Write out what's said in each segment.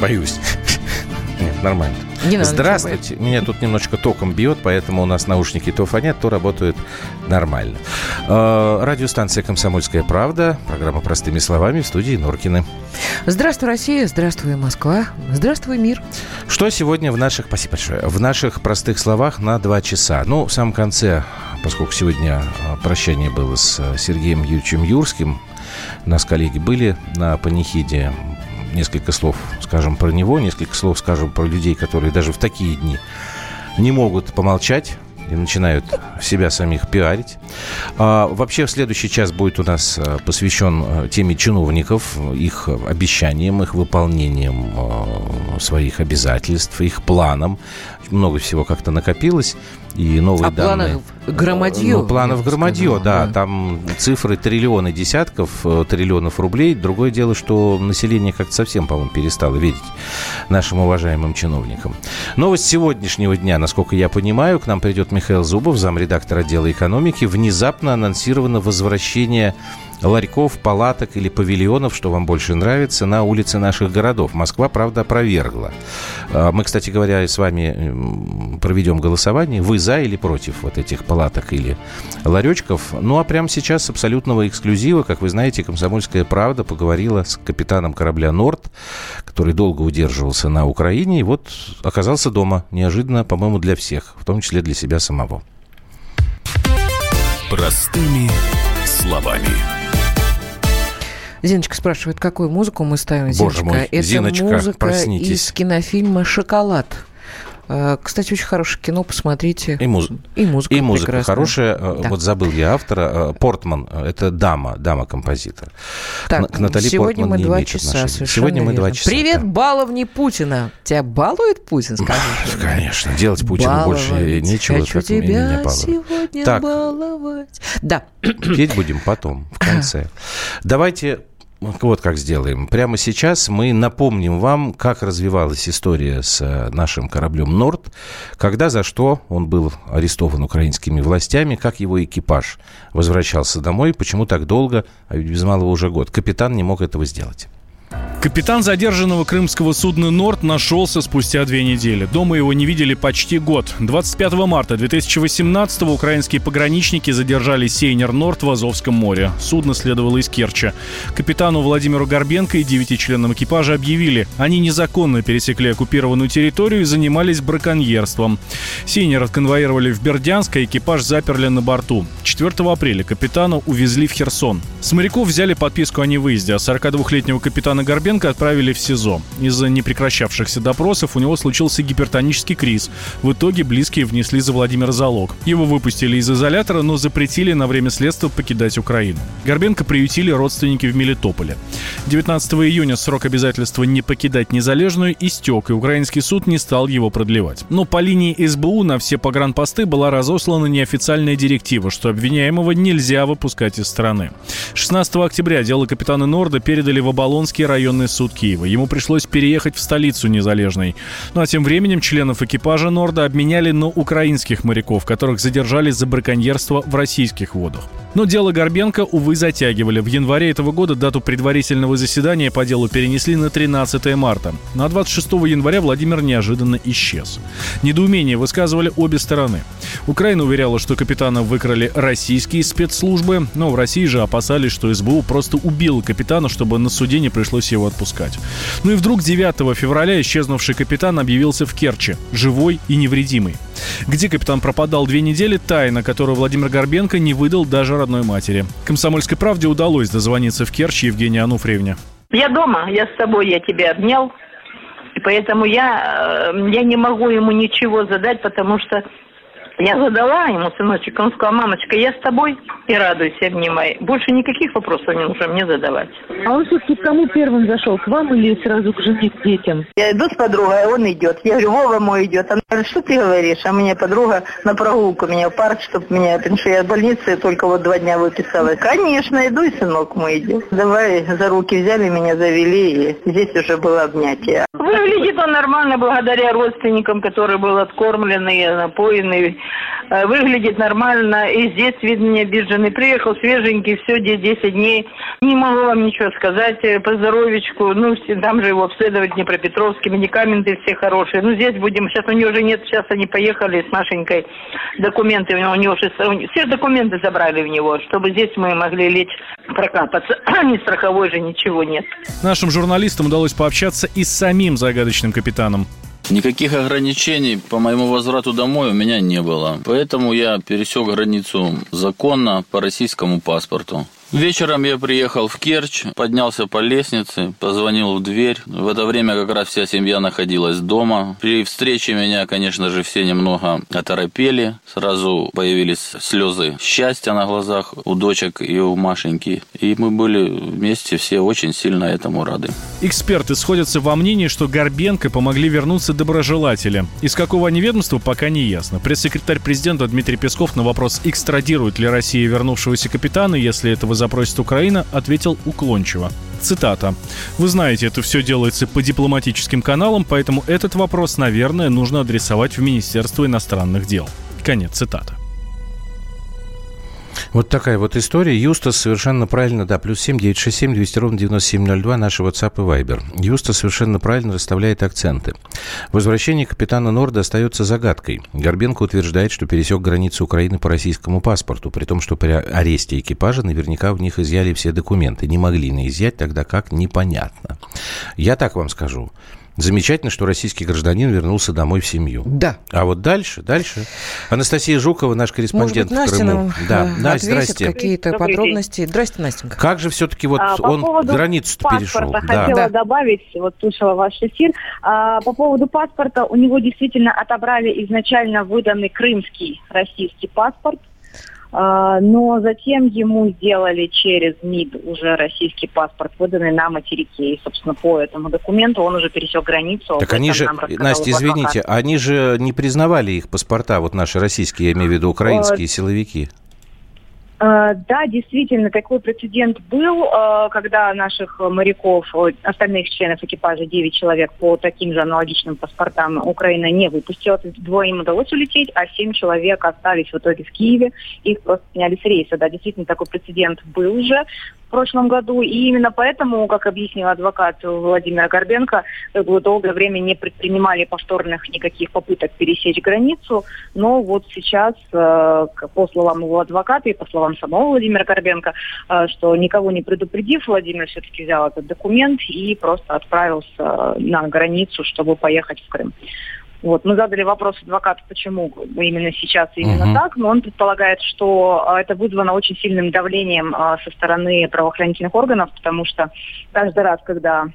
боюсь. Нет, нормально. Не надо Здравствуйте. Меня тут немножечко током бьет, поэтому у нас наушники то фонят, то работают нормально. Э, радиостанция «Комсомольская правда». Программа «Простыми словами» в студии Норкины. Здравствуй, Россия. Здравствуй, Москва. Здравствуй, мир. Что сегодня в наших... Спасибо большое. В наших простых словах на два часа. Ну, в самом конце, поскольку сегодня э, прощание было с э, Сергеем Юрьевичем Юрским, у нас коллеги были на панихиде несколько слов скажем про него, несколько слов скажем про людей, которые даже в такие дни не могут помолчать и начинают себя самих пиарить. А, вообще, в следующий час будет у нас а, посвящен а, теме чиновников, их обещаниям, их выполнением а, своих обязательств, их планам. Много всего как-то накопилось и новые а данные. планов громадье. Ну, планов громадье, да, да. Там цифры триллионы десятков э, триллионов рублей. Другое дело, что население как-то совсем, по-моему, перестало верить нашим уважаемым чиновникам. Новость сегодняшнего дня, насколько я понимаю, к нам придет Михаил Зубов, замредактор отдела экономики. Внезапно анонсировано возвращение ларьков, палаток или павильонов, что вам больше нравится, на улице наших городов. Москва, правда, опровергла. А, мы, кстати говоря, с вами проведем голосование. Вы за или против вот этих палаток или ларечков? Ну, а прямо сейчас с абсолютного эксклюзива, как вы знаете, «Комсомольская правда» поговорила с капитаном корабля «Норд», который долго удерживался на Украине и вот оказался дома. Неожиданно, по-моему, для всех, в том числе для себя самого. Простыми словами. Зиночка спрашивает, какую музыку мы ставим. Боже Зиночка, мой, это Зиночка, музыка проснитесь. из кинофильма «Шоколад». Э, кстати, очень хорошее кино, посмотрите. И, муз... и музыка И музыка прекрасная. хорошая. Э, да. Вот забыл я автора. Э, Портман, это дама, дама-композитор. Так, к Натали сегодня Портман мы два часа, Сегодня мы два часа. Привет, да. баловни Путина. Тебя балует Путин, скажи? Конечно, делать Путину Баловать. больше нечего. Хочу тебя сегодня так. баловать. Да. Петь будем потом, в конце. Давайте вот как сделаем. Прямо сейчас мы напомним вам, как развивалась история с э, нашим кораблем «Норд», когда за что он был арестован украинскими властями, как его экипаж возвращался домой, почему так долго, а ведь без малого уже год. Капитан не мог этого сделать. Капитан задержанного крымского судна «Норд» нашелся спустя две недели. Дома его не видели почти год. 25 марта 2018 украинские пограничники задержали сейнер «Норд» в Азовском море. Судно следовало из Керчи. Капитану Владимиру Горбенко и девяти членам экипажа объявили, они незаконно пересекли оккупированную территорию и занимались браконьерством. Сейнер отконвоировали в Бердянск, а экипаж заперли на борту. 4 апреля капитана увезли в Херсон. С моряков взяли подписку о невыезде, а 42-летнего капитана Ивана Горбенко отправили в СИЗО. Из-за непрекращавшихся допросов у него случился гипертонический криз. В итоге близкие внесли за Владимира залог. Его выпустили из изолятора, но запретили на время следствия покидать Украину. Горбенко приютили родственники в Мелитополе. 19 июня срок обязательства не покидать незалежную истек, и украинский суд не стал его продлевать. Но по линии СБУ на все погранпосты была разослана неофициальная директива, что обвиняемого нельзя выпускать из страны. 16 октября дело капитана Норда передали в Оболонский районный суд Киева. Ему пришлось переехать в столицу Незалежной. Ну а тем временем членов экипажа Норда обменяли на украинских моряков, которых задержали за браконьерство в российских водах. Но дело Горбенко, увы, затягивали. В январе этого года дату предварительного заседания по делу перенесли на 13 марта. На 26 января Владимир неожиданно исчез. Недоумение высказывали обе стороны. Украина уверяла, что капитана выкрали российские спецслужбы, но в России же опасались, что СБУ просто убил капитана, чтобы на суде не пришлось его отпускать. Ну и вдруг 9 февраля исчезнувший капитан объявился в Керчи, живой и невредимый. Где капитан пропадал две недели, тайна, которую Владимир Горбенко не выдал даже родной матери. Комсомольской правде удалось дозвониться в Керчь Евгении Ануфриевне. Я дома, я с собой, я тебя обнял. И поэтому я, э, я не могу ему ничего задать, потому что я задала ему, сыночек, он сказал, мамочка, я с тобой и радуйся, обнимай. Больше никаких вопросов не нужно мне задавать. А он все-таки к кому первым зашел, к вам или сразу к жене, к детям? Я иду с подругой, а он идет. Я говорю, Вова мой идет. Она говорит, что ты говоришь? А мне подруга на прогулку меня в парк, чтобы меня, потому что я в больнице только вот два дня выписалась. Конечно, иду, и сынок мой идет. Давай за руки взяли, меня завели, и здесь уже было обнятие. Выглядит он нормально благодаря родственникам, которые был откормленный, напоенный Э, выглядит нормально, и здесь, видно, не обиженный. Приехал свеженький, все, где 10 дней. Не могу вам ничего сказать э, по здоровечку. Ну, там же его обследовать Днепропетровский, медикаменты все хорошие. Ну, здесь будем, сейчас у него уже нет, сейчас они поехали с Машенькой. Документы у него, у него же, все документы забрали в него, чтобы здесь мы могли лечь прокапаться. Ни страховой же, ничего нет. Нашим журналистам удалось пообщаться и с самим загадочным капитаном. Никаких ограничений по моему возврату домой у меня не было. Поэтому я пересек границу законно по российскому паспорту. Вечером я приехал в Керчь, поднялся по лестнице, позвонил в дверь. В это время как раз вся семья находилась дома. При встрече меня, конечно же, все немного оторопели. Сразу появились слезы счастья на глазах у дочек и у Машеньки. И мы были вместе все очень сильно этому рады. Эксперты сходятся во мнении, что Горбенко помогли вернуться доброжелатели. Из какого они ведомства, пока не ясно. Пресс-секретарь президента Дмитрий Песков на вопрос, экстрадирует ли Россия вернувшегося капитана, если этого запросит Украина, ответил уклончиво. Цитата. «Вы знаете, это все делается по дипломатическим каналам, поэтому этот вопрос, наверное, нужно адресовать в Министерство иностранных дел». Конец цитаты. Вот такая вот история. Юстас совершенно правильно, да, плюс 7 967 200 ровно 9702, наши WhatsApp и Viber. Юстас совершенно правильно расставляет акценты. Возвращение капитана Норда остается загадкой. Горбенко утверждает, что пересек границу Украины по российскому паспорту, при том, что при аресте экипажа наверняка у них изъяли все документы. Не могли на изъять, тогда как, непонятно. Я так вам скажу. Замечательно, что российский гражданин вернулся домой в семью. Да. А вот дальше, дальше. Анастасия Жукова, наш корреспондент Может быть, в Крыму. Нам да, э, Настя, здрасте. какие-то Добрый подробности. Здрасте, Настенька. Как же все-таки вот а, он границу перешел? хотела Да. да. добавить, вот слушала ваш эфир. А, по поводу паспорта, у него действительно отобрали изначально выданный крымский российский паспорт. А, но затем ему сделали через МИД уже российский паспорт, выданный на материке. И, собственно, по этому документу он уже пересек границу. Так они же, Настя, извините, они же не признавали их паспорта, вот наши российские, я имею в виду украинские силовики. Э, Да, действительно, такой прецедент был, э, когда наших моряков, э, остальных членов экипажа, 9 человек по таким же аналогичным паспортам Украина не выпустила. То есть двое им удалось улететь, а 7 человек остались в итоге в Киеве. Их просто сняли с рейса. Да, действительно, такой прецедент был уже в прошлом году. И именно поэтому, как объяснил адвокат Владимира Горбенко, долгое время не предпринимали повторных никаких попыток пересечь границу. Но вот сейчас, э, по словам его адвоката и по словам самого Владимира Горбенко, э, что никого не предупредив, Владимир все-таки взял этот документ и просто отправился на границу, чтобы поехать в Крым. Вот, мы задали вопрос адвокату, почему именно сейчас и именно Мгм. так, но он предполагает, что а, это вызвано очень сильным давлением а, со стороны правоохранительных органов, потому что каждый раз, когда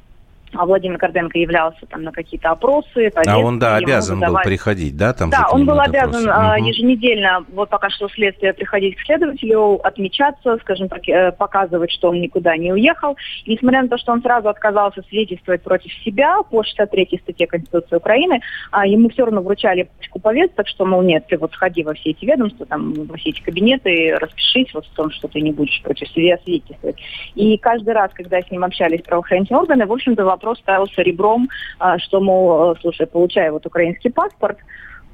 а, Владимир Горденко являлся там на какие-то опросы, А он, да, обязан был задавали- приходить, да, там да, он был обязан Мгм. еженедельно, вот пока шло следствие, приходить к следователю, отмечаться, скажем так, э, показывать, что он никуда не уехал. И несмотря на то, что он сразу отказался свидетельствовать против себя по 63 статье Конституции Украины, а ему все равно вручали пачку повесток, что, мол, нет, ты вот сходи во все эти ведомства, там, во все эти кабинеты, распишись вот в том, что ты не будешь против себя свидетельствовать. И каждый раз, когда с ним общались правоохранительные органы, в общем-то, вопрос ставился ребром, а, что, мол, э, слушай, получай вот украинский паспорт,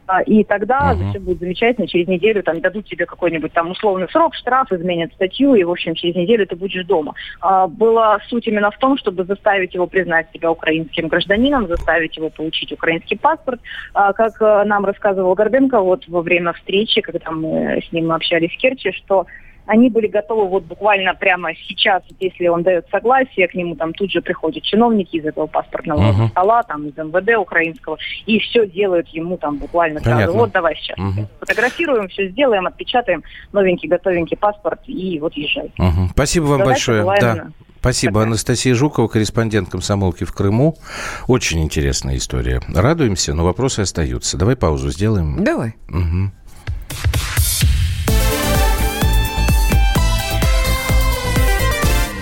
а, и тогда Мгм. все будет замечательно. Через неделю там дадут тебе какой-нибудь там условный срок, штраф, изменят статью, и, в общем, через неделю ты будешь дома. А, Была суть именно в том, чтобы заставить его признать себя украинским гражданином, заставить его получить украинский паспорт. А, Как э, нам рассказывал Горбенко вот во время встречи, когда мы с ним общались в Керчи, что они были готовы вот буквально прямо сейчас, если он дает согласие, к нему там тут же приходят чиновники из этого паспортного Мгм. стола, там из МВД украинского, и все делают ему там буквально сразу. Понятно. Вот давай сейчас Мгм. фотографируем, все сделаем, отпечатаем, новенький, готовенький паспорт и вот езжай. Мгм. Спасибо вам Задача большое. была Да. именно Спасибо. такая. Анастасия Жукова, корреспондент комсомолки в Крыму. Очень интересная история. Радуемся, но вопросы остаются. Давай паузу сделаем. Давай. Мгм.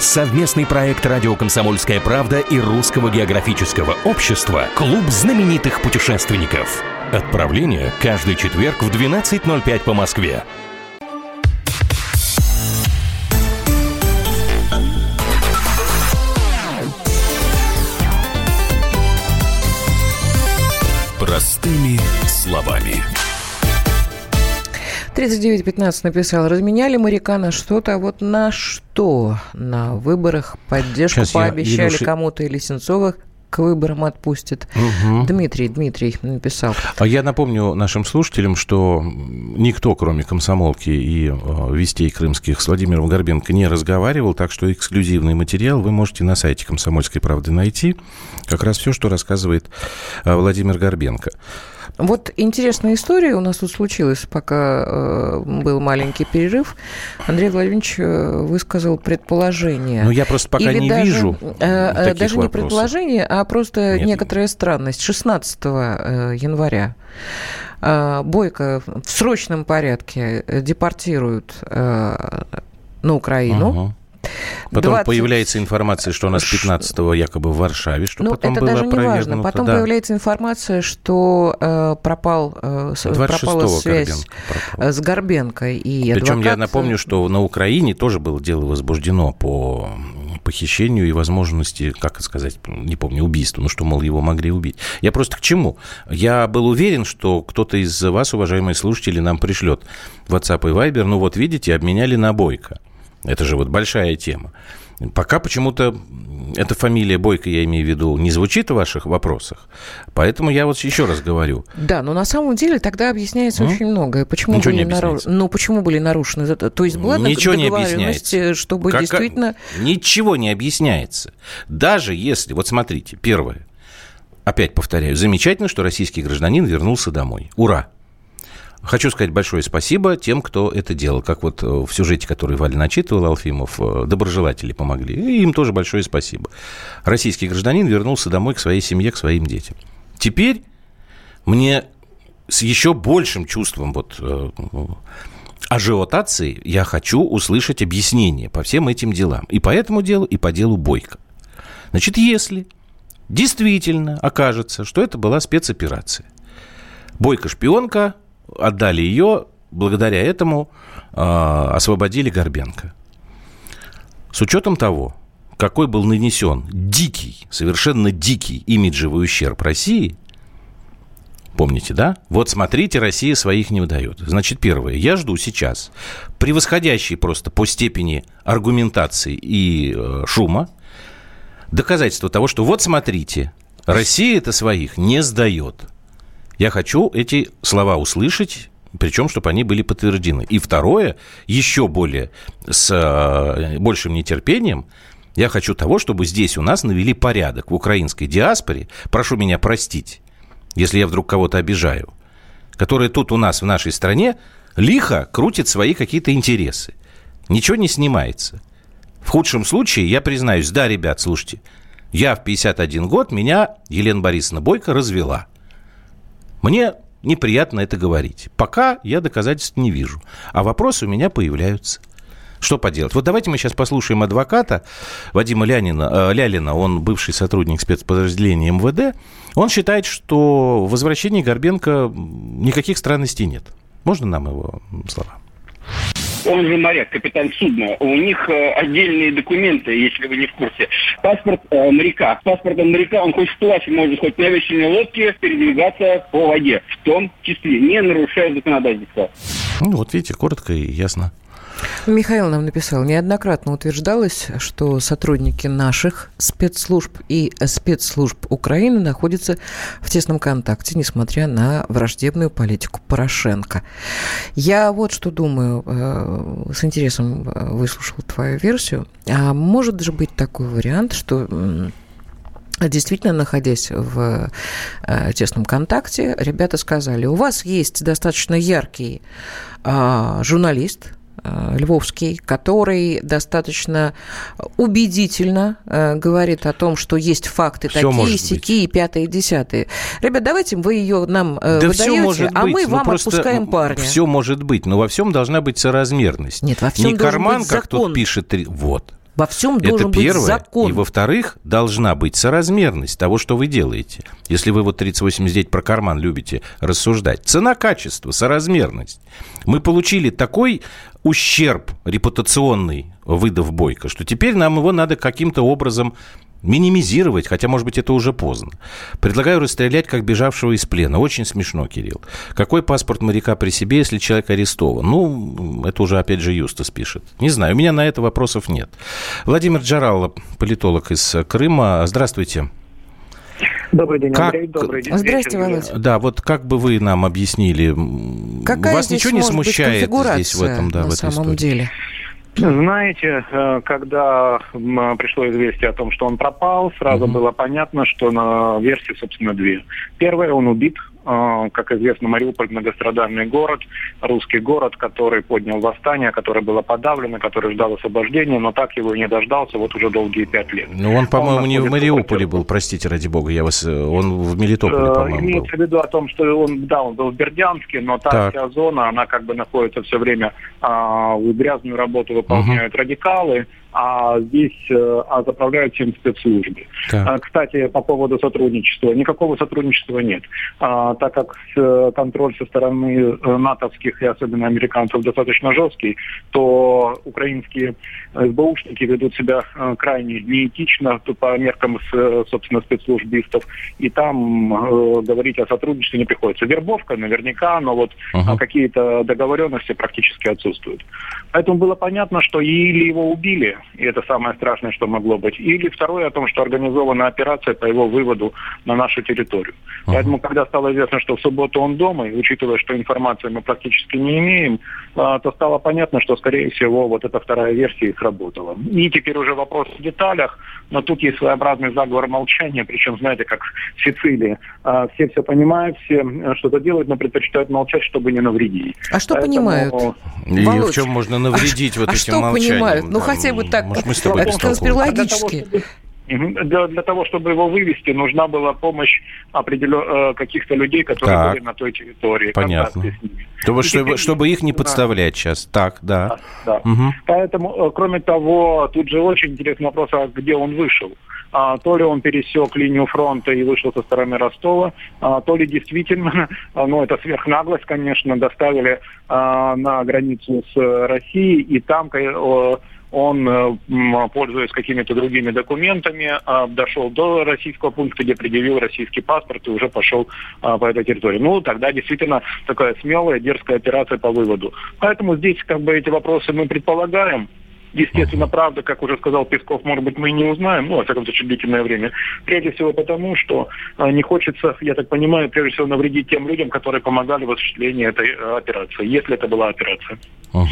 Совместный проект «Радио Комсомольская правда» и Русского географического общества «Клуб знаменитых путешественников». Отправление каждый четверг в 12.05 по Москве. Простыми словами. 3915 написал, разменяли моряка на что-то, а вот на что? На выборах поддержку Сейчас пообещали Илюша- кому-то или Сенцова к выборам отпустит. Мгм. Дмитрий, Дмитрий написал. А я напомню нашим слушателям, что никто, кроме комсомолки и э, вестей крымских с Владимиром Горбенко не разговаривал, так что эксклюзивный материал вы можете на сайте «Комсомольской правды» найти. Как раз все, что рассказывает э, Владимир Горбенко. Вот интересная история у нас тут случилась, пока э, был маленький перерыв. Андрей Владимирович э, высказал предположение. Но я просто пока Или не даже, вижу э, э, таких даже не вопросов. предположение, а просто Нет. некоторая странность. 16 э, января э, Бойко в срочном порядке э, депортируют э, на Украину. Ага. Потом 20 появляется информация, что у нас 15-го якобы в Варшаве, что ну, потом это было даже не важно. Потом Да. появляется информация, что э, пропал, э, 26-го пропала связь Горбенко пропал. э, с Горбенко и Причем я адвокат- напомню, что на Украине тоже было дело возбуждено по похищению и возможности, как сказать, не помню, убийству, ну что, мол, его могли убить. Я просто к чему? Я был уверен, что кто-то из вас, уважаемые слушатели, нам пришлет WhatsApp и Viber, ну вот видите, обменяли на Бойко. Это же вот большая тема. Пока почему-то эта фамилия Бойко, я имею в виду, не звучит в ваших вопросах. Поэтому я вот еще раз говорю. Да, но на самом деле тогда объясняется М? очень многое. Почему Ничего были не нару-. Ну, почему были нарушены? То есть была Ничего не договоренность, объясняется. э, чтобы Кака- действительно... Ничего не объясняется. Даже если... Вот смотрите, первое. Опять повторяю. Замечательно, что российский гражданин вернулся домой. Ура! Хочу сказать большое спасибо тем, кто это делал. Как вот э, в сюжете, который Валя начитывал, Алфимов, э, доброжелатели помогли. И им тоже большое спасибо. Российский гражданин вернулся домой к своей семье, к своим детям. Теперь мне с еще большим чувством вот, э, ажиотации я хочу услышать объяснение по всем этим делам. И по этому делу, и по делу Бойко. Значит, если действительно окажется, что это была спецоперация, Бойко-шпионка, отдали ее, благодаря этому э, освободили Горбенко. С учетом того, какой был нанесен дикий, совершенно дикий имиджевый ущерб России, помните, да? Вот смотрите, Россия своих не выдает. Значит, первое, я жду сейчас превосходящей просто по степени аргументации и э, шума доказательство того, что вот смотрите, Россия это своих не сдает. Я хочу эти слова услышать, причем, чтобы они были подтверждены. И второе, еще более, с э, большим нетерпением, я хочу того, чтобы здесь у нас навели порядок в украинской диаспоре. Прошу меня простить, если я вдруг кого-то обижаю, которая тут у нас в нашей стране лихо крутит свои какие-то интересы. Ничего не снимается. В худшем случае, я признаюсь, да, ребят, слушайте, я в 51 год, меня Елена Борисовна Бойко развела. Мне неприятно это говорить. Пока я доказательств не вижу. А вопросы у меня появляются. Что поделать? Вот давайте мы сейчас послушаем адвоката Вадима Лянина, э, Лялина, он бывший сотрудник спецподразделения МВД. Он считает, что в возвращении Горбенко никаких странностей нет. Можно нам его слова? Он же моряк, капитан судна. У них э, отдельные документы, если вы не в курсе. Паспорт э, моряка. Паспортом моряка он хоть вплавь может хоть на весельной лодке передвигаться по воде. В том числе, не нарушая законодательство. Ну, вот видите, коротко и ясно. Михаил нам написал, неоднократно утверждалось, что сотрудники наших спецслужб и спецслужб Украины находятся в тесном контакте, несмотря на враждебную политику Порошенко. Я вот что думаю, э, с интересом э, выслушал твою версию. А может же быть такой вариант, что Действительно, находясь в э, тесном контакте, ребята сказали, у вас есть достаточно яркий э, журналист, Львовский, который достаточно убедительно э, говорит о том, что есть факты все такие, сякие, пятые, десятые. Ребят, давайте вы ее нам да выдаете, все может а быть. мы ну, вам отпускаем парня. Все может быть, но во всем должна быть соразмерность. Нет, во всем Не карман, как тут пишет, вот. Во всем должен Это первое. быть закон. И во-вторых, должна быть соразмерность того, что вы делаете. Если вы вот 3089 про карман любите рассуждать. Цена-качество, соразмерность. Мы получили такой ущерб репутационный, выдав Бойко, что теперь нам его надо каким-то образом минимизировать, хотя, может быть, это уже поздно. Предлагаю расстрелять, как бежавшего из плена. Очень смешно, Кирилл. Какой паспорт моряка при себе, если человек арестован? Ну, это уже, опять же, Юстас пишет. Не знаю, у меня на это вопросов нет. Владимир Джаралов, политолог из Крыма. Здравствуйте. Добрый день, как... Андрей. Добрый день. Здравствуйте, Володя. Да, вот как бы вы нам объяснили, Какая вас ничего не смущает здесь в этом, да, на в этой самом истории? деле? Знаете, э, когда пришло известие о том, что он пропал, сразу угу. было понятно, что на версии, собственно, две. Первая, он убит, как известно, Мариуполь многострадальный город, русский город, который поднял восстание, которое было подавлено, который ждал освобождения, но так его и не дождался вот уже долгие пять лет. Ну, он, по-моему, не в Мариуполе был, простите, ради бога, я вас... Э, он в Мелитополе, э, по-моему, Имеется в виду о том, что он, да, он был в Бердянске, но та так. вся зона, она как бы находится все время, а, грязную работу выполняют угу. радикалы, а здесь э, а заправляют всем спецслужбы. А, кстати, по поводу сотрудничества. Никакого сотрудничества нет. А, так как э, контроль со стороны э, натовских и особенно американцев достаточно жесткий, то украинские СБУшники ведут себя крайне неэтично по меркам, собственно, спецслужбистов. И там э, говорить о сотрудничестве не приходится. Вербовка наверняка, но вот uh-huh. какие-то договоренности практически отсутствуют. Поэтому было понятно, что или его убили, и это самое страшное, что могло быть. Или второе о том, что организована операция по его выводу на нашу территорию. Uh-huh. Поэтому, когда стало известно, что в субботу он дома, и учитывая, что информации мы практически не имеем, а, то стало понятно, что, скорее всего, вот эта вторая версия и сработала. И теперь уже вопрос в деталях, но тут есть своеобразный заговор молчания, причем, знаете, как в Сицилии. А, все все понимают, все что-то делают, но предпочитают молчать, чтобы не навредить. А что Поэтому... понимают? И Володь, в чем можно навредить а, вот а этим что молчанием? понимают? Ну, хотя бы так, Может, мы с тобой конспирологически. Для, для того, чтобы его вывести, нужна была помощь определен... Э, каких-то людей, которые так. были на той территории. Понятно. Чтобы, чтобы, чтобы их не подставлять да. сейчас. Так, да. да, да. Угу. Поэтому, э, кроме того, тут же очень интересный вопрос, а где он вышел. А, то ли он пересек линию фронта и вышел со стороны Ростова, а, то ли действительно, ну это сверхнаглость, конечно, доставили а, на границу с Россией, и там он, э, пользуясь какими-то другими документами, а, дошел до российского пункта, где предъявил российский паспорт и уже пошел а, по этой территории. Ну, тогда действительно такая смелая, дерзкая операция по выводу. Поэтому здесь как бы эти вопросы мы предполагаем. Естественно, правда, как уже сказал Песков, может быть, мы и не узнаем, ну, во всяком случае, длительное время. Прежде всего потому, что не хочется, я так понимаю, прежде всего навредить тем людям, которые помогали в осуществлении этой операции, если это была операция. Угу.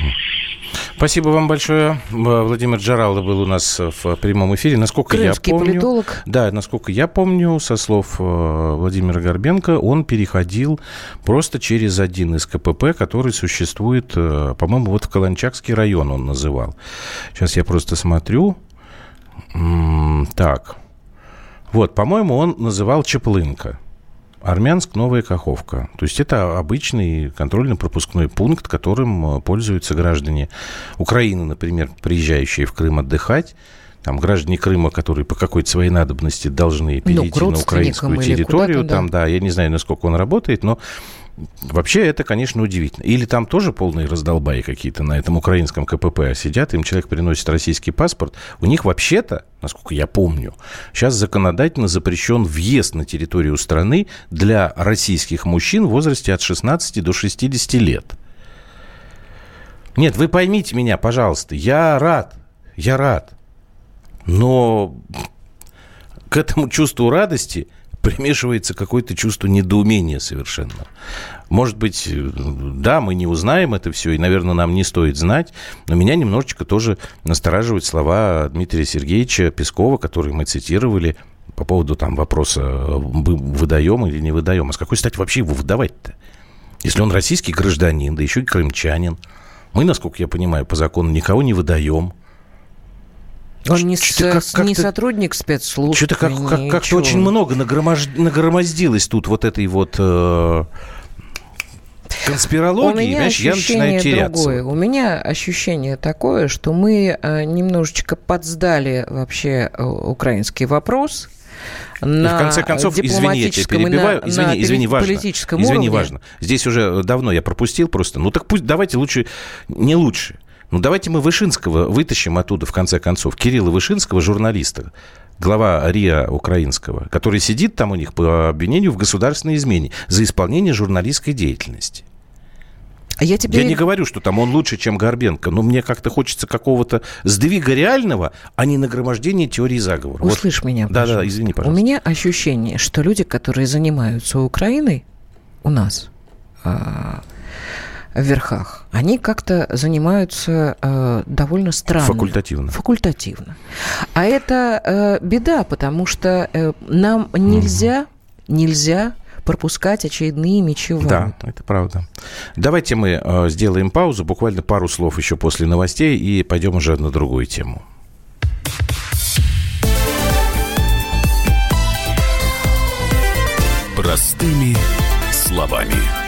Спасибо вам большое. Владимир Джаралда был у нас в прямом эфире. Насколько Крымский я помню, политолог. Да, насколько я помню, со слов э, Владимира Горбенко, он переходил просто через один из КПП, который существует, э, по-моему, вот в Каланчакский район он называл. Сейчас я просто смотрю. Так. Вот, по-моему, он называл Чеплынка. Армянск, Новая Каховка. То есть это обычный контрольно-пропускной пункт, которым э, пользуются граждане Украины, например, приезжающие в Крым отдыхать. Там граждане Крыма, которые по какой-то своей надобности должны ну, перейти ну, на украинскую территорию. Да. Там, да, я не знаю, насколько он работает, но Вообще это, конечно, удивительно. Или там тоже полные раздолбаи какие-то на этом украинском КПП сидят, им человек приносит российский паспорт. У них вообще-то, насколько я помню, сейчас законодательно запрещен въезд на территорию страны для российских мужчин в возрасте от 16 до 60 лет. Нет, вы поймите меня, пожалуйста, я рад, я рад. Но к этому чувству радости – примешивается какое-то чувство недоумения совершенно. Может быть, да, мы не узнаем это все, и, наверное, нам не стоит знать, но меня немножечко тоже настораживают слова Дмитрия Сергеевича Пескова, которые мы цитировали по поводу там вопроса, выдаем или не выдаем. А с какой стати вообще его выдавать-то? Если он российский гражданин, да еще и крымчанин – Мы, насколько я понимаю, по закону никого не выдаем. Он не, с, как не сотрудник спецслужб. Что-то как, как, как-то очень много нагромож... нагромоздилось тут вот этой вот э, конспирологии, У меня знаешь, я начинаю теряться. Другое. У меня ощущение такое, что мы э, немножечко подсдали вообще э, украинский вопрос, на и в конце концов, извини, я тебя перебиваю. На, извини, на извини, важно. Извини, уровне. важно. Здесь уже давно я пропустил просто. Ну так пусть давайте лучше, не лучше. Ну давайте мы Вышинского вытащим оттуда, в конце концов. Кирилла Вышинского, журналиста, глава РИА украинского, который сидит там у них по обвинению в государственной измене за исполнение журналистской деятельности. А я, тебе... я не говорю, что там он лучше, чем Горбенко, но мне как-то хочется какого-то сдвига реального, а не нагромождения теории заговора. Услышь вот. меня, Да, да, извини, пожалуйста. У меня ощущение, что люди, которые занимаются Украиной у нас, а, в верхах, они как-то занимаются э, довольно странно. Факультативно. Факультативно. А это э, беда, потому что э, нам нельзя, угу. нельзя пропускать очередные мячи в Да, это правда. Давайте мы э, сделаем паузу, буквально пару слов еще после новостей, и пойдем уже на другую тему. Простыми словами.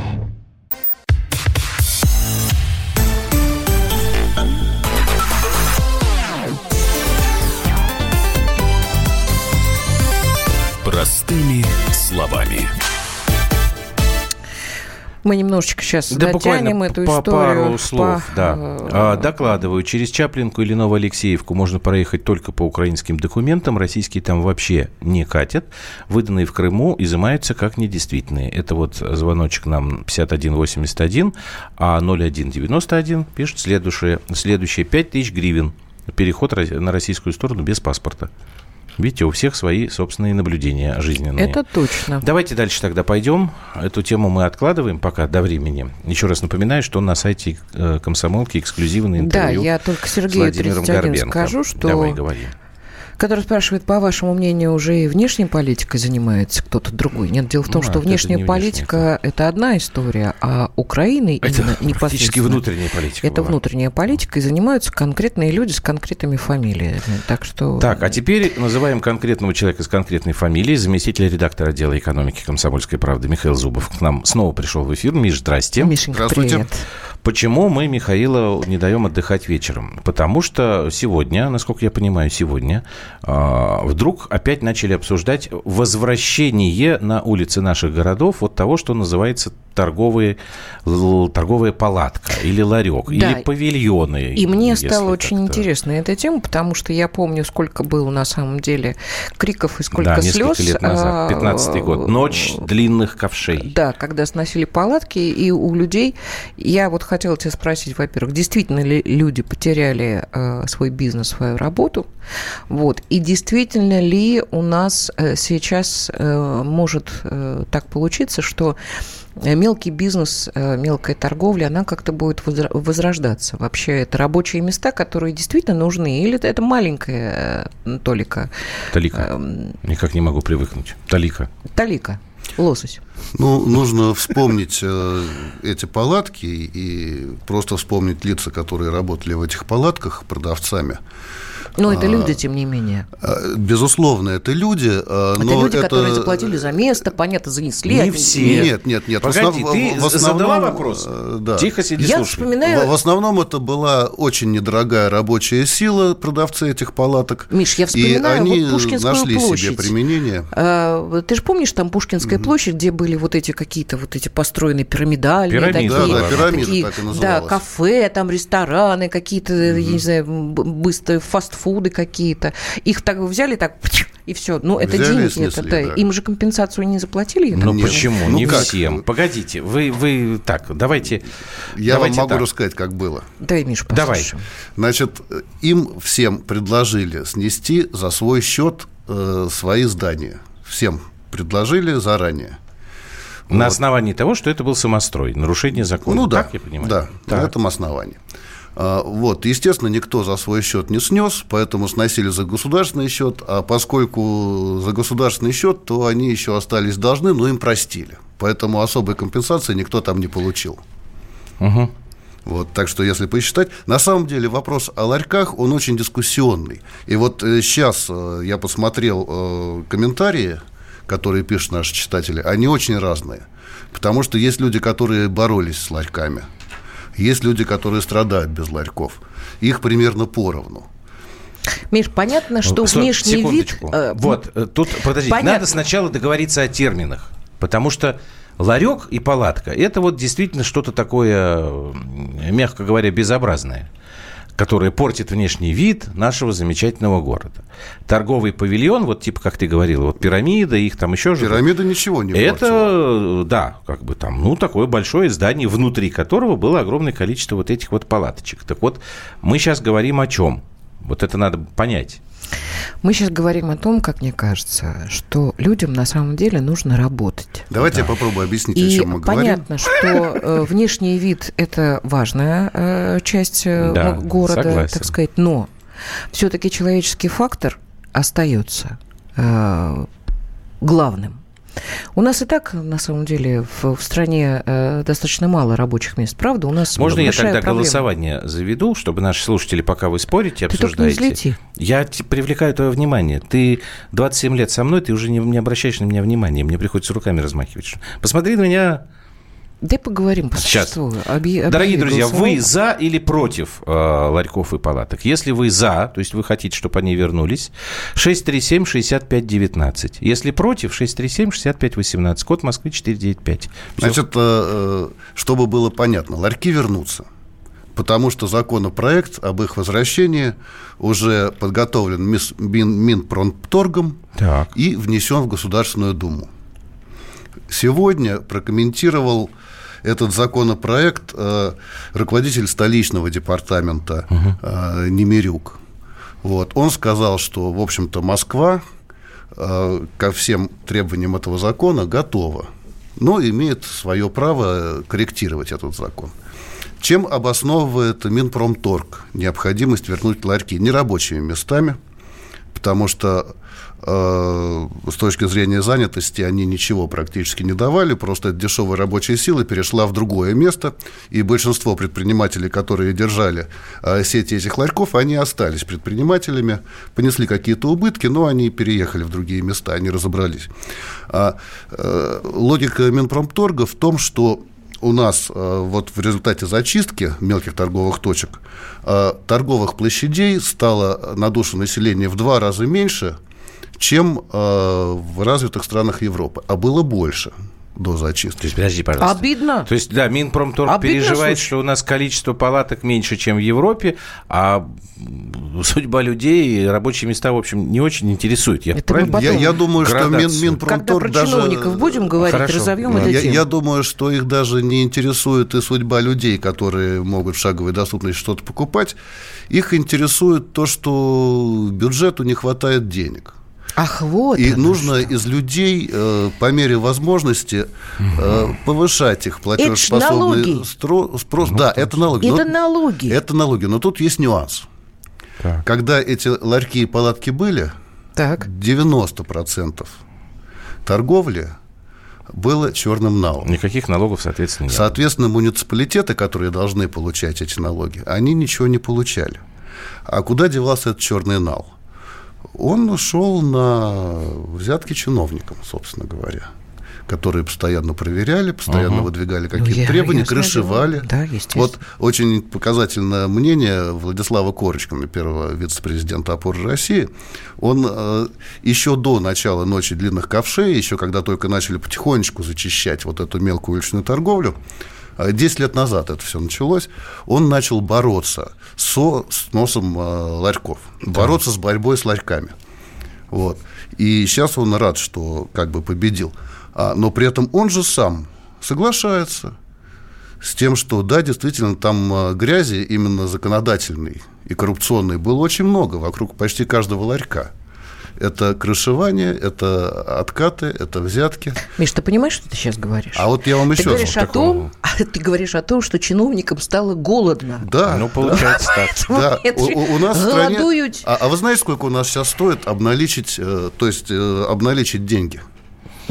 Простыми словами. Мы немножечко сейчас да дотянем эту по историю. пару слов, по... да. А, докладываю, через Чаплинку или Новоалексеевку можно проехать только по украинским документам. Российские там вообще не катят. Выданные в Крыму изымаются как недействительные. Это вот звоночек нам 5181, а 0191 пишет следующее, следующее 5000 гривен. Переход на российскую сторону без паспорта. Видите, у всех свои собственные наблюдения жизненные. Это точно. Давайте дальше тогда пойдем. Эту тему мы откладываем пока до времени. Еще раз напоминаю, что на сайте э, комсомолки эксклюзивное интервью. Да, я только Сергею 31 Горбенко. скажу, что Давай, говори который спрашивает, по вашему мнению, уже и внешней политикой занимается кто-то другой. Нет, дело в том, ну, что внешняя это политика внешняя. – это одна история, а Украиной это именно непосредственно... внутренняя политика. Это была. внутренняя политика, и занимаются конкретные люди с конкретными фамилиями. Так что... Так, а теперь называем конкретного человека с конкретной фамилией, заместителя редактора отдела экономики «Комсомольской правды» Михаил Зубов к нам снова пришел в эфир. Миш, здрасте. Мишенька, Здравствуйте. Привет. Почему мы Михаила не даем отдыхать вечером? Потому что сегодня, насколько я понимаю, сегодня а, вдруг опять начали обсуждать возвращение на улицы наших городов вот того, что называется торговые, торговая палатка или ларек, да. или павильоны. И мне стало очень интересно эта тема, потому что я помню, сколько было на самом деле криков и сколько да, слез. лет назад, 15-й год. Ночь длинных ковшей. Да, когда сносили палатки, и у людей... Я вот хотела тебя спросить, во-первых, действительно ли люди потеряли э, свой бизнес, свою работу? Вот. И действительно ли у нас э, сейчас э, может э, так получиться, что мелкий бизнес, мелкая торговля, она как-то будет возрождаться. Вообще это рабочие места, которые действительно нужны, или это маленькая толика? Талика. Эм... Никак не могу привыкнуть. Талика. Талика. Лосось. Ну, нужно вспомнить э, эти палатки и просто вспомнить лица, которые работали в этих палатках продавцами. Но это а, люди, тем не менее. А, безусловно, это люди. А, это люди, это... которые заплатили за место, понятно, занесли. Не все. Нет, нет, нет. Погоди, основ... ты в основном... задала вопрос? Э, да. Тихо сиди, Я слушай. вспоминаю... В, в основном это была очень недорогая рабочая сила, продавцы этих палаток. Миш, я вспоминаю и они вот Пушкинскую нашли площадь. себе применение. А, ты же помнишь там Пушкинская угу. площадь, где были вот эти какие-то вот эти построенные пирамидальные Пирамиды, такие, да, да, пирамиды такие, так и да, кафе, там рестораны, какие-то, угу. я не знаю, быстрые фастфуд фастфуды какие-то. Их так взяли, так и все. Ну, это взяли деньги. Снесли, это, да. Им же компенсацию не заплатили? Ну, почему? Ну, не как? всем. Погодите, вы, вы так, давайте... Я давайте вам могу так. рассказать, как было. Давай, Миша, послушаем. Давай. Значит, им всем предложили снести за свой счет э, свои здания. Всем предложили заранее. На вот. основании того, что это был самострой, нарушение закона. Ну да, так я понимаю. Да, так. на этом основании. А, вот, естественно, никто за свой счет не снес, поэтому сносили за государственный счет, а поскольку за государственный счет, то они еще остались должны, но им простили. Поэтому особой компенсации никто там не получил. Угу. Вот, так что, если посчитать, на самом деле вопрос о ларьках, он очень дискуссионный. И вот э, сейчас э, я посмотрел э, комментарии которые пишут наши читатели, они очень разные. Потому что есть люди, которые боролись с ларьками, есть люди, которые страдают без ларьков. Их примерно поровну. Миш, понятно, что Стоп, внешний секундочку. вид... Э, вот, э, тут, подождите, понятно. надо сначала договориться о терминах, потому что ларек и палатка – это вот действительно что-то такое, мягко говоря, безобразное которая портит внешний вид нашего замечательного города. Торговый павильон, вот типа, как ты говорил, вот пирамида, их там еще же. Пирамида ничего не Это, портила. да, как бы там, ну, такое большое здание, внутри которого было огромное количество вот этих вот палаточек. Так вот, мы сейчас говорим о чем? Вот это надо понять. Мы сейчас говорим о том, как мне кажется, что людям на самом деле нужно работать. Давайте да. я попробую объяснить, И о чем мы говорим. понятно, что э, внешний вид – это важная э, часть э, да, города, согласен. так сказать, но все-таки человеческий фактор остается главным. У нас и так, на самом деле, в, в стране э, достаточно мало рабочих мест, правда? У нас Можно я тогда проблема. голосование заведу, чтобы наши слушатели, пока вы спорите, обсуждаете... Ты не я привлекаю твое внимание. Ты 27 лет со мной, ты уже не, не обращаешь на меня внимания. Мне приходится руками размахивать. Посмотри на меня Дай поговорим по Сейчас. Объ... Дорогие друзья, вы за или против э, ларьков и палаток? Если вы за, то есть вы хотите, чтобы они вернулись, 637-6519. Если против, 637-6518. Код Москвы 495. Все. Значит, э, э, чтобы было понятно, ларьки вернутся. Потому что законопроект об их возвращении уже подготовлен Минпромторгом так. и внесен в Государственную Думу. Сегодня прокомментировал этот законопроект э, руководитель столичного департамента угу. Немирюк. Вот. Он сказал, что, в общем-то, Москва э, ко всем требованиям этого закона готова, но имеет свое право корректировать этот закон. Чем обосновывает Минпромторг необходимость вернуть ларьки нерабочими местами, потому что с точки зрения занятости они ничего практически не давали, просто дешевая рабочая сила перешла в другое место, и большинство предпринимателей, которые держали э, сети этих ларьков, они остались предпринимателями, понесли какие-то убытки, но они переехали в другие места, они разобрались. А, э, логика Минпромторга в том, что у нас вот в результате зачистки мелких торговых точек торговых площадей стало на душу населения в два раза меньше – чем э, в развитых странах Европы, а было больше до зачистки. То есть, подожди, пожалуйста. Обидно. То есть, да, Минпромторг Обидно переживает, слушай. что у нас количество палаток меньше, чем в Европе, а судьба людей и рабочие места, в общем, не очень интересует. Я, Это потом... я, я думаю, Градацию. что Мин, Минпромторг Когда про даже... чиновников будем говорить, Хорошо. разовьем да. я, я думаю, что их даже не интересует и судьба людей, которые могут в шаговой доступности что-то покупать. Их интересует то, что бюджету не хватает денег. Ах, вот. И нужно что. из людей э, по мере возможности э, повышать их платежеспособный стро, спрос. Ну, да, это налоги. Это но, налоги. Это налоги. Но тут есть нюанс. Так. Когда эти ларьки и палатки были, так. 90% торговли было черным налогом. Никаких налогов, соответственно, нет. Соответственно, муниципалитеты, которые должны получать эти налоги, они ничего не получали. А куда девался этот черный нал? Он ушел на взятки чиновникам, собственно говоря которые постоянно проверяли, постоянно угу. выдвигали какие-то ну, требования, крышевали. Да, вот очень показательное мнение Владислава Корочкина, первого вице-президента опоры России. Он э, еще до начала ночи длинных ковшей, еще когда только начали потихонечку зачищать вот эту мелкую уличную торговлю, 10 лет назад это все началось, он начал бороться со сносом э, ларьков, да. бороться с борьбой с ларьками. Вот. И сейчас он рад, что как бы победил. А, но при этом он же сам соглашается с тем, что да, действительно, там э, грязи именно законодательной и коррупционной было очень много вокруг почти каждого ларька. Это крышевание, это откаты, это взятки. Миш, ты понимаешь, что ты сейчас говоришь? А вот я вам еще ты говоришь о том, Ты говоришь о том, что чиновникам стало голодно. Да. Ну, получается так. Да. У, нас в стране... А, а вы знаете, сколько у нас сейчас стоит обналичить, э, то есть э, обналичить деньги?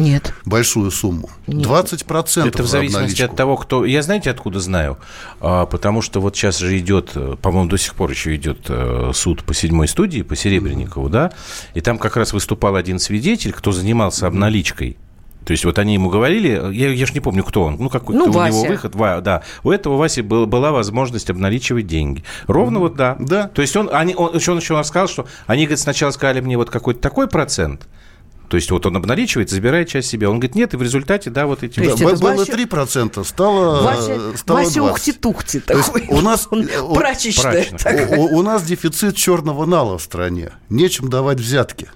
Нет. Большую сумму. Нет. 20% Это в зависимости от того, кто... Я знаете, откуда знаю? А, потому что вот сейчас же идет, по-моему, до сих пор еще идет э, суд по седьмой студии, по Серебренникову, mm-hmm. да? И там как раз выступал один свидетель, кто занимался обналичкой. То есть вот они ему говорили, я, я же не помню, кто он, ну какой ну, у Вася. него выход, Ва, да, у этого Васи был, была возможность обналичивать деньги. Ровно mm-hmm. вот да. Да. То есть он, они, он, он еще сказал, что они, говорит, сначала сказали мне вот какой-то такой процент, то есть вот он обналичивает, забирает часть себе. Он говорит, нет, и в результате, да, вот эти... Да, было Вася... 3%, стало, Вася, стало Вася ухти-тухти такой. У нас... Прачечная. У, у нас дефицит черного нала в стране. Нечем давать взятки.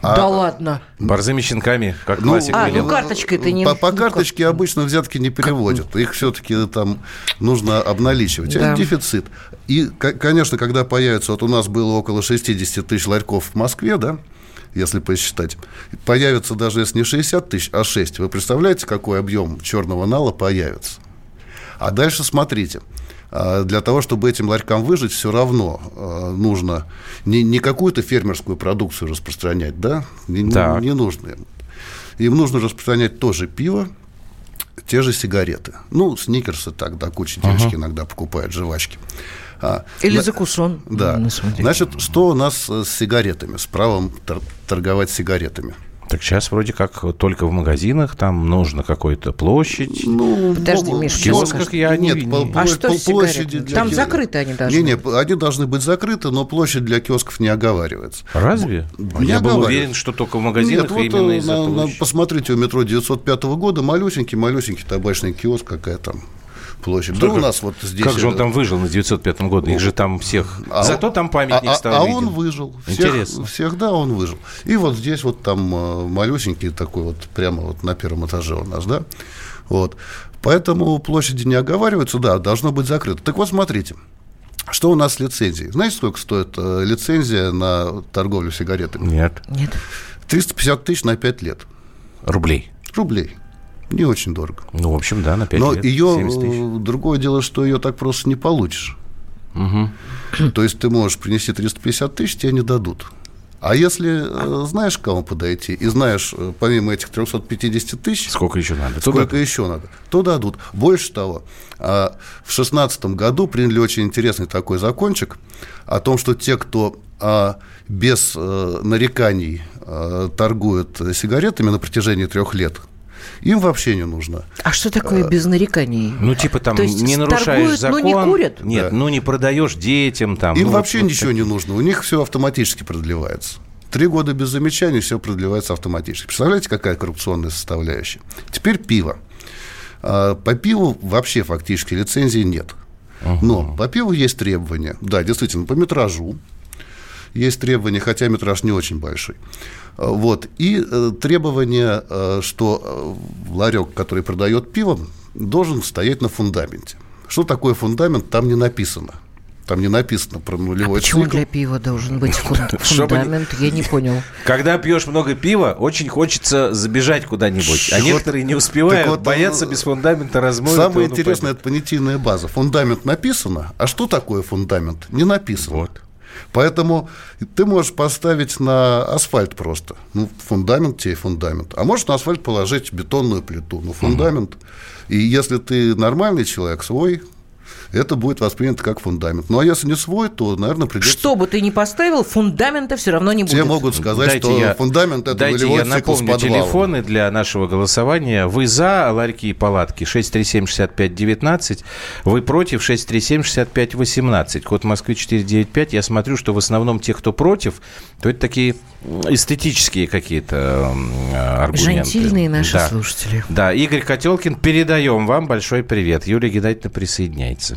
А, да ладно. Борзыми щенками, как ну, классик. А, ну карточкой ты не... По, по карточке ну, обычно взятки не переводят. Их все-таки там нужно обналичивать. Да. Это дефицит. И, конечно, когда появится... Вот у нас было около 60 тысяч ларьков в Москве, да? Если посчитать. Появится даже если не 60 тысяч, а 6. Вы представляете, какой объем черного нала появится? А дальше смотрите. А, для того, чтобы этим ларькам выжить, все равно а, нужно не, не какую-то фермерскую продукцию распространять, да? Не, не, не нужно им. Им нужно распространять тоже пиво, те же сигареты. Ну, сникерсы так, да, куча девочки uh-huh. иногда покупают, жвачки. А, Или на... закусон. Да. Значит, что у нас с сигаретами, с правом тор- торговать сигаретами? Так сейчас вроде как только в магазинах там нужно какой-то площадь. Ну, Подожди, Миш, в киосках я Нет, не пол, а что площади для Там ки... закрыты они должны. Не, не, они должны быть закрыты, но площадь для киосков не оговаривается. Разве? Не я был уверен, что только в магазинах Нет, именно вот, из-за на, на, Посмотрите, у метро 905 года малюсенький, малюсенький табачный киоск, какая там площадь. Да, да у нас вот здесь... Как же он там выжил на 905 году? Их же там всех... А Зато там памятник а, стал А, а он выжил. Всех, Интересно. Всех, да, он выжил. И вот здесь вот там э, малюсенький такой вот, прямо вот на первом этаже у нас, да? Вот. Поэтому площади не оговариваются, да, должно быть закрыто. Так вот, смотрите. Что у нас с лицензией? Знаете, сколько стоит э, лицензия на торговлю сигаретами? Нет. Нет. 350 тысяч на 5 лет. Рублей? Рублей. Не очень дорого. Ну, в общем, да, на 5 Но лет. ее, э, другое дело, что ее так просто не получишь. Угу. То есть ты можешь принести 350 тысяч, тебе не дадут. А если э, знаешь, к кому подойти, и знаешь, э, помимо этих 350 тысяч... Сколько еще надо? Сколько дадут? еще надо? То дадут. Больше того, а, в 2016 году приняли очень интересный такой закончик о том, что те, кто а, без нареканий торгуют сигаретами на протяжении трех лет, им вообще не нужно. А что такое без нареканий? Ну, типа там То есть не нарушаешь закон. но не курят? Нет, да. ну не продаешь детям там. Им ну, вообще вот, ничего вот не нужно. У них все автоматически продлевается. Три года без замечаний все продлевается автоматически. Представляете, какая коррупционная составляющая? Теперь пиво. А, по пиву вообще фактически лицензии нет. Но по пиву есть требования. Да, действительно, по метражу есть требования, хотя метраж не очень большой. Вот. И э, требование, э, что э, ларек, который продает пиво, должен стоять на фундаменте. Что такое фундамент, там не написано. Там не написано про нулевой а почему цикл. для пива должен быть фундамент? Я не понял. Когда пьешь много пива, очень хочется забежать куда-нибудь. А некоторые не успевают, боятся без фундамента размоют. Самое интересное – это понятийная база. Фундамент написано, а что такое фундамент? Не написано. Вот. Поэтому ты можешь поставить на асфальт просто. Ну, фундамент тебе фундамент. А можешь на асфальт положить бетонную плиту. Ну, фундамент. Угу. И если ты нормальный человек, свой, это будет воспринято как фундамент. Ну, а если не свой, то, наверное, придется... Что бы ты ни поставил, фундамента все равно не будет. Те могут сказать, дайте что я, фундамент – это дайте нулевой я цикл напомню телефоны для нашего голосования. Вы за ларьки и палатки 637-65-19, вы против 637-65-18. Код Москвы 495. Я смотрю, что в основном те, кто против, то это такие эстетические какие-то аргументы. Жентильные наши да. слушатели. Да, Игорь Котелкин, передаем вам большой привет. Юлия Геннадьевна присоединяется.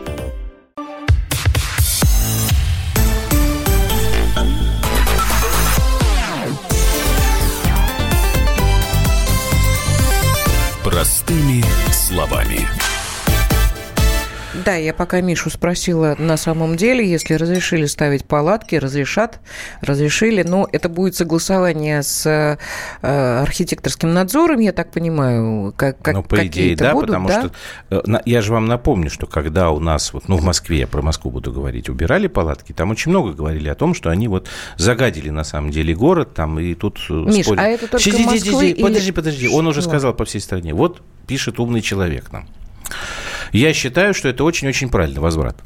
Да, я пока Мишу спросила на самом деле, если разрешили ставить палатки, разрешат, разрешили, но это будет согласование с э, архитекторским надзором, я так понимаю, как, как Ну, по идее, да, будут, потому да? что э, я же вам напомню, что когда у нас, вот, ну, в Москве, я про Москву буду говорить, убирали палатки, там очень много говорили о том, что они вот загадили на самом деле город, там, и тут э, Миш, спорят. а это только Сиди, Москвы или... Подожди, подожди, он уже сказал по всей стране. Вот пишет умный человек нам. Я считаю, что это очень-очень правильный возврат.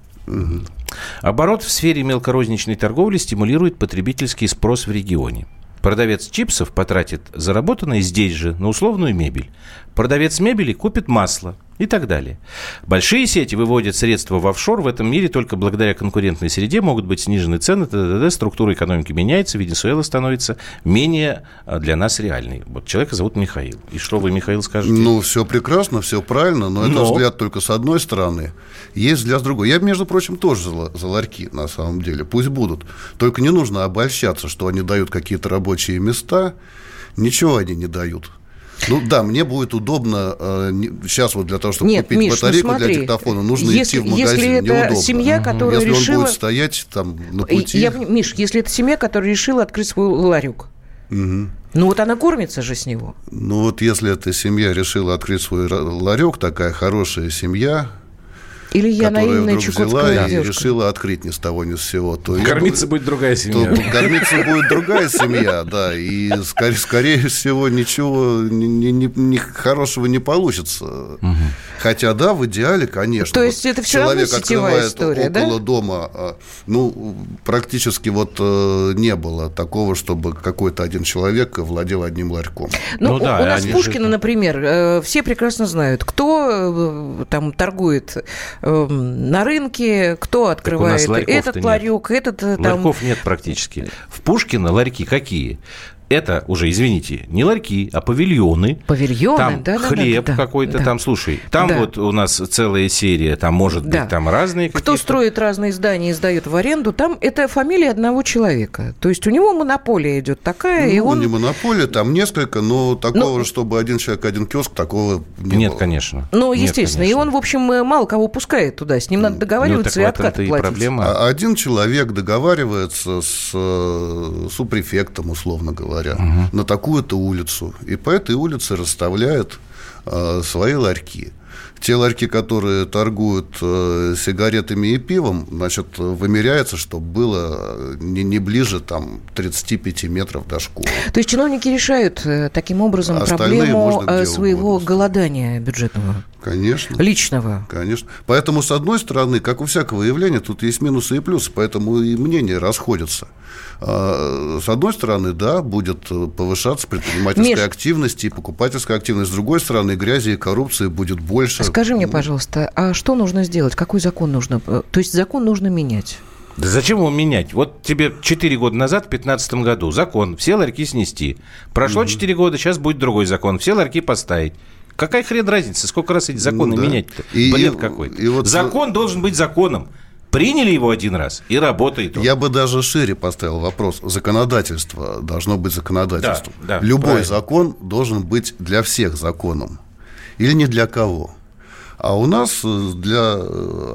Оборот в сфере мелкорозничной торговли стимулирует потребительский спрос в регионе. Продавец чипсов потратит заработанное здесь же на условную мебель. Продавец мебели купит масло и так далее. Большие сети выводят средства в офшор. В этом мире только благодаря конкурентной среде могут быть снижены цены. т.д. Структура экономики меняется. Венесуэла становится менее а, для нас реальной. Вот человека зовут Михаил. И что вы, Михаил, скажете? Ну, все прекрасно, все правильно, но, но... это взгляд только с одной стороны. Есть взгляд с другой. Я, между прочим, тоже за, за ларьки, на самом деле. Пусть будут. Только не нужно обольщаться, что они дают какие-то рабочие места. Ничего они не дают. Ну да, мне будет удобно э, сейчас вот для того, чтобы Нет, купить Миш, батарейку ну, смотри, для диктофона, нужно если, идти в магазин. Если это Неудобно. семья, которая если решила... он будет стоять там на пути... Я, Миш, если это семья, которая решила открыть свой ларек, угу. Ну вот она кормится же с него. Ну вот если эта семья решила открыть свой ларек, такая хорошая семья, или я наивная взяла и девушка. решила открыть ни с того, ни с сего. То кормиться будет другая семья. То кормиться будет другая семья, да. И, скорее, скорее всего, ничего не, не, не хорошего не получится. Угу. Хотя, да, в идеале, конечно. То есть, это все человек равно открывает история, около да? дома. А, ну, практически вот э, не было такого, чтобы какой-то один человек владел одним ларьком. Ну, ну да, у нас Пушкина, же... например, э, все прекрасно знают, кто э, там торгует на рынке, кто открывает этот ларек, нет. этот там... Ларьков нет практически. В Пушкино ларьки какие? Это уже, извините, не ларьки, а павильоны. Павильоны, там да, хлеб да, какой-то, да. там, слушай, там да. вот у нас целая серия, там может да. быть там разные. Кто строит разные здания и сдает в аренду, там это фамилия одного человека. То есть у него монополия идет такая, ну, и он. Не монополия, там несколько, но такого, ну, чтобы один человек, один киоск, такого не нет, было. конечно. Ну, естественно, нет, конечно. и он, в общем, мало кого пускает туда, с ним надо договариваться ну, и откат платить. проблема. А один человек договаривается с э, супрефектом, условно говоря, угу. на такую-то улицу. И по этой улице расставляют э, свои ларьки. Те ларьки, которые торгуют э, сигаретами и пивом, значит, вымеряется, чтобы было не, не ближе там, 35 метров до школы. То есть чиновники решают э, таким образом Остальные проблему э, своего голодания бюджетного? Конечно. Личного? Конечно. Поэтому, с одной стороны, как у всякого явления, тут есть минусы и плюсы, поэтому и мнения расходятся. А, с одной стороны, да, будет повышаться предпринимательская Миш, активность и покупательская активность. С другой стороны, грязи и коррупции будет больше. Скажи мне, пожалуйста, а что нужно сделать? Какой закон нужно? То есть закон нужно менять? Да зачем его менять? Вот тебе 4 года назад, в 2015 году, закон, все ларьки снести. Прошло угу. 4 года, сейчас будет другой закон, все ларьки поставить. Какая хрен разница? Сколько раз эти законы ну, да. менять-то? Бред какой-то. Вот... Закон должен быть законом. Приняли его один раз и работает. Он. Я бы даже шире поставил вопрос. Законодательство должно быть законодательством. Да, да, Любой правильно. закон должен быть для всех законом. Или не для кого. А у нас для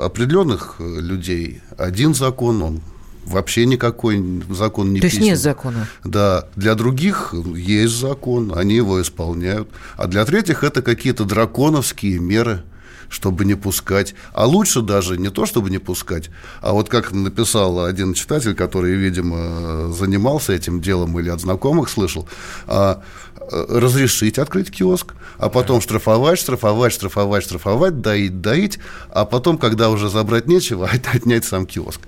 определенных людей один закон, он вообще никакой закон не То писан. есть нет закона? Да. Для других есть закон, они его исполняют. А для третьих это какие-то драконовские меры чтобы не пускать. А лучше даже не то, чтобы не пускать, а вот как написал один читатель, который, видимо, занимался этим делом или от знакомых слышал, а, разрешить открыть киоск, а потом штрафовать, штрафовать, штрафовать, штрафовать, доить, доить, а потом, когда уже забрать нечего, отнять сам киоск.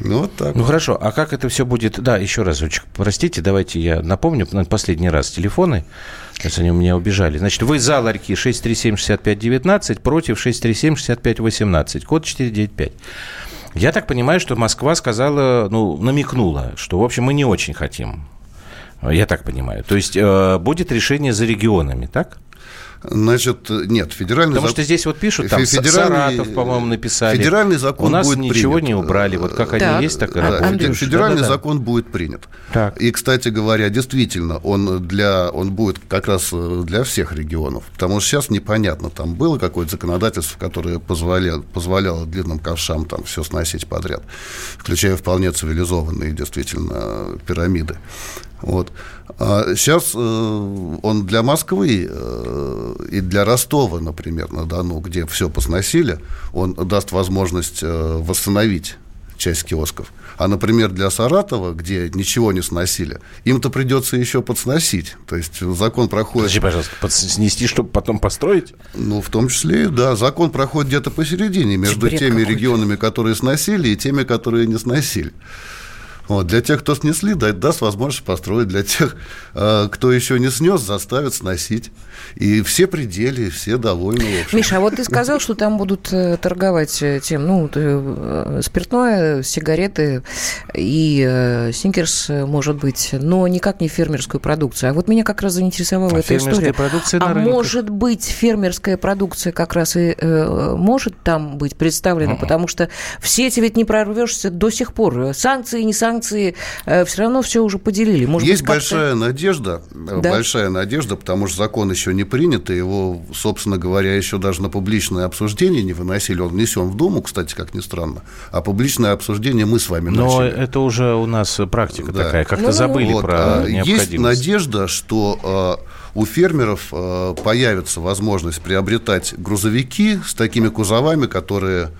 Ну, вот так. Ну, хорошо. А как это все будет? Да, еще раз, простите, давайте я напомню на последний раз телефоны. Сейчас они у меня убежали. Значит, вы за ларьки 637-6519, против 637-6518, код 495. Я так понимаю, что Москва сказала, ну, намекнула, что, в общем, мы не очень хотим. Я так понимаю. То есть э, будет решение за регионами, так? Значит, нет, федеральный Потому зак... что здесь вот пишут, там федеральный... Саратов, по-моему, написали. Федеральный закон У нас будет ничего принят. не убрали, вот как да. они есть, так и да, Андрюш, Федеральный да, да, закон будет принят. Так. И, кстати говоря, действительно, он, для, он будет как раз для всех регионов. Потому что сейчас непонятно, там было какое-то законодательство, которое позволяло, позволяло длинным ковшам там все сносить подряд, включая вполне цивилизованные действительно пирамиды. Вот. А сейчас э, он для Москвы э, и для Ростова, например, на Дону, где все посносили, он даст возможность э, восстановить часть киосков. А, например, для Саратова, где ничего не сносили, им-то придется еще подсносить. То есть закон проходит... Подожди, пожалуйста, снести, чтобы потом построить? Ну, в том числе, да. Закон проходит где-то посередине между теми регионами, которые сносили, и теми, которые не сносили. Вот, для тех, кто снесли, даст возможность построить. Для тех, э, кто еще не снес, заставят сносить. И все пределы, все довольны. Миша, а вот ты сказал, что там будут э, торговать э, тем, ну, спиртное, сигареты и сникерс, может быть, но никак не фермерскую продукцию. А вот меня как раз заинтересовала а эта история. Продукция а рынках. может быть, фермерская продукция как раз и э, может там быть представлена, uh-huh. потому что все эти ведь не прорвешься до сих пор. Санкции, не санкции санкции, э, все равно все уже поделили. Может Есть быть, большая надежда, э, да? большая надежда, потому что закон еще не принят, и его, собственно говоря, еще даже на публичное обсуждение не выносили. Он внесен в Думу, кстати, как ни странно, а публичное обсуждение мы с вами Но начали. Но это уже у нас практика да. такая, как-то ну, забыли вот, про а, Есть надежда, что у фермеров появится возможность приобретать грузовики с такими кузовами, которые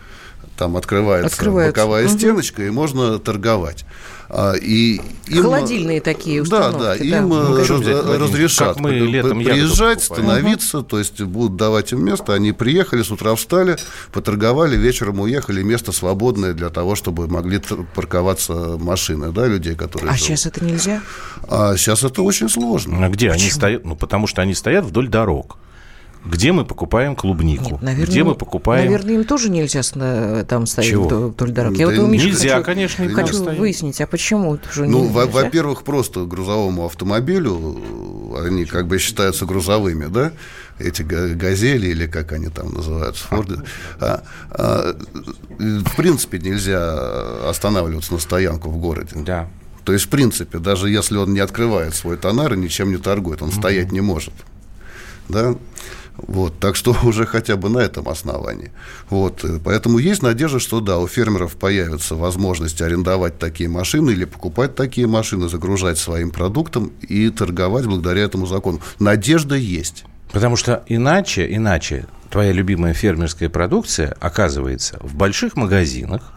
там открывается, открывается. боковая угу. стеночка, и можно торговать. А, и им, Холодильные такие установки. Да, да, им ну, раз, разрешат как мы летом приезжать, становиться, угу. то есть будут давать им место. Они приехали, с утра встали, поторговали, вечером уехали, место свободное для того, чтобы могли парковаться машины, да, людей, которые... А живут. сейчас это нельзя? А сейчас это очень сложно. А где Почему? они стоят? Ну, потому что они стоят вдоль дорог где мы покупаем клубнику, Нет, наверное, где мы покупаем... Наверное, им тоже нельзя там стоять Чего? вдоль дороги. Да Я вот у Миши нельзя, хочу, конечно, хочу стоять. выяснить, а почему? Ну, во-первых, просто грузовому автомобилю, они как бы считаются грузовыми, да, эти газели или как они там называются, Форды. А, а, в принципе, нельзя останавливаться на стоянку в городе. Да. То есть, в принципе, даже если он не открывает свой тонар и ничем не торгует, он mm-hmm. стоять не может. Да? Вот, так что уже хотя бы на этом основании. Вот, э, поэтому есть надежда, что да, у фермеров появится возможность арендовать такие машины или покупать такие машины, загружать своим продуктом и торговать благодаря этому закону. Надежда есть. Потому что иначе, иначе твоя любимая фермерская продукция оказывается в больших магазинах,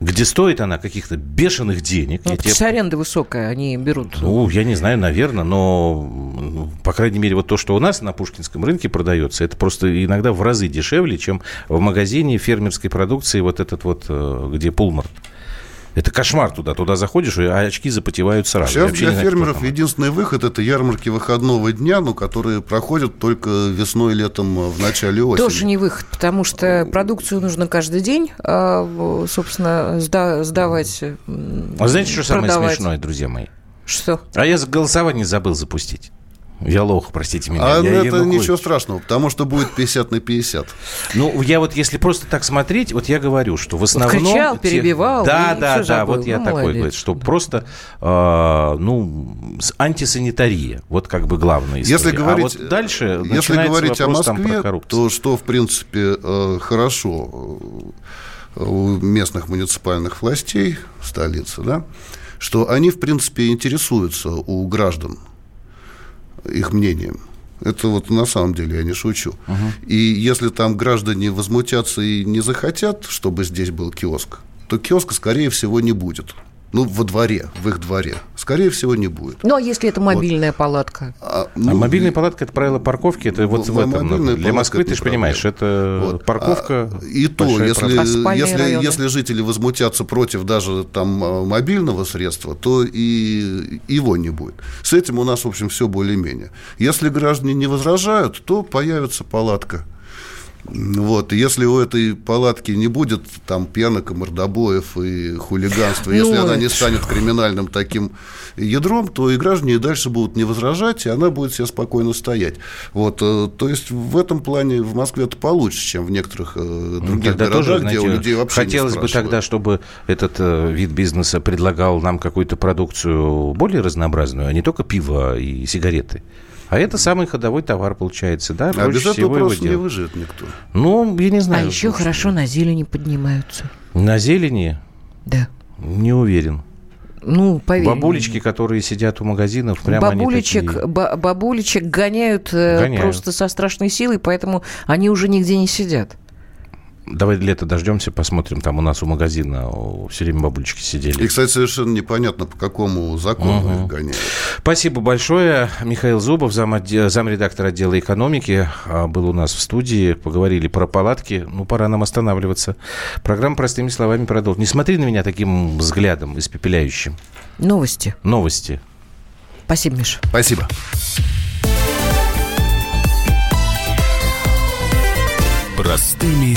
где стоит она каких-то бешеных денег. Ну, тебе... аренда высокая, они берут. Ну, я не знаю, наверное, но, ну, по крайней мере, вот то, что у нас на Пушкинском рынке продается, это просто иногда в разы дешевле, чем в магазине фермерской продукции вот этот вот, э, где Пулмарт. Это кошмар туда. Туда заходишь, а очки запотевают сразу. Сейчас для фермеров единственный выход – это ярмарки выходного дня, но которые проходят только весной, летом, в начале осени. Тоже не выход, потому что продукцию нужно каждый день, а, собственно, сдавать, А знаете, что продавать. самое смешное, друзья мои? Что? А я голосование забыл запустить. Я лох, простите меня. А я это ничего страшного, потому что будет 50 на 50. Ну, я вот, если просто так смотреть, вот я говорю, что в основном... Вот кричал, перебивал. Да, да, да, забыл. вот я ну, такой, говорит, что просто, э, ну, антисанитария. Вот как бы главное история. Если говорить, а вот дальше если говорить о Москве, то что, в принципе, э, хорошо у местных муниципальных властей столицы, да, что они, в принципе, интересуются у граждан их мнением. Это вот на самом деле я не шучу. Угу. И если там граждане возмутятся и не захотят, чтобы здесь был киоск, то киоска, скорее всего, не будет ну, во дворе, в их дворе. Скорее всего, не будет. Ну, а если это мобильная вот. палатка? А, ну, а мобильная палатка – это правило парковки, это вот в этом. Для Москвы, ты же понимаешь, это вот. парковка. А, и то, если, а если, если жители возмутятся против даже там а, мобильного средства, то и его не будет. С этим у нас, в общем, все более-менее. Если граждане не возражают, то появится палатка – вот, если у этой палатки не будет там пьянок и мордобоев и хулиганства, если ну, она не станет криминальным таким ядром, то и граждане дальше будут не возражать, и она будет себе спокойно стоять. Вот, э, то есть в этом плане в Москве это получше, чем в некоторых э, других тогда городах, тоже, знаете, где у людей вообще Хотелось бы тогда, чтобы этот э, вид бизнеса предлагал нам какую-то продукцию более разнообразную, а не только пиво и сигареты. А это самый ходовой товар получается, да? А без этого просто не выживет никто. Ну, я не знаю. А еще хорошо на зелени поднимаются. На зелени? Да. Не уверен. Ну, поверь. Бабулечки, которые сидят у магазинов, прямо бабулечек, они такие... бабулечек гоняют, э, гоняют просто со страшной силой, поэтому они уже нигде не сидят. Давай лето дождемся, посмотрим. Там у нас у магазина все время бабульчики сидели. И, кстати, совершенно непонятно, по какому закону угу. их гоняют. Спасибо большое. Михаил Зубов, зам замредактор отдела экономики, а, был у нас в студии. Поговорили про палатки. Ну, пора нам останавливаться. Программа простыми словами продолжит. Не смотри на меня таким взглядом испепеляющим. Новости. Новости. Спасибо, Миша. Спасибо. Простыми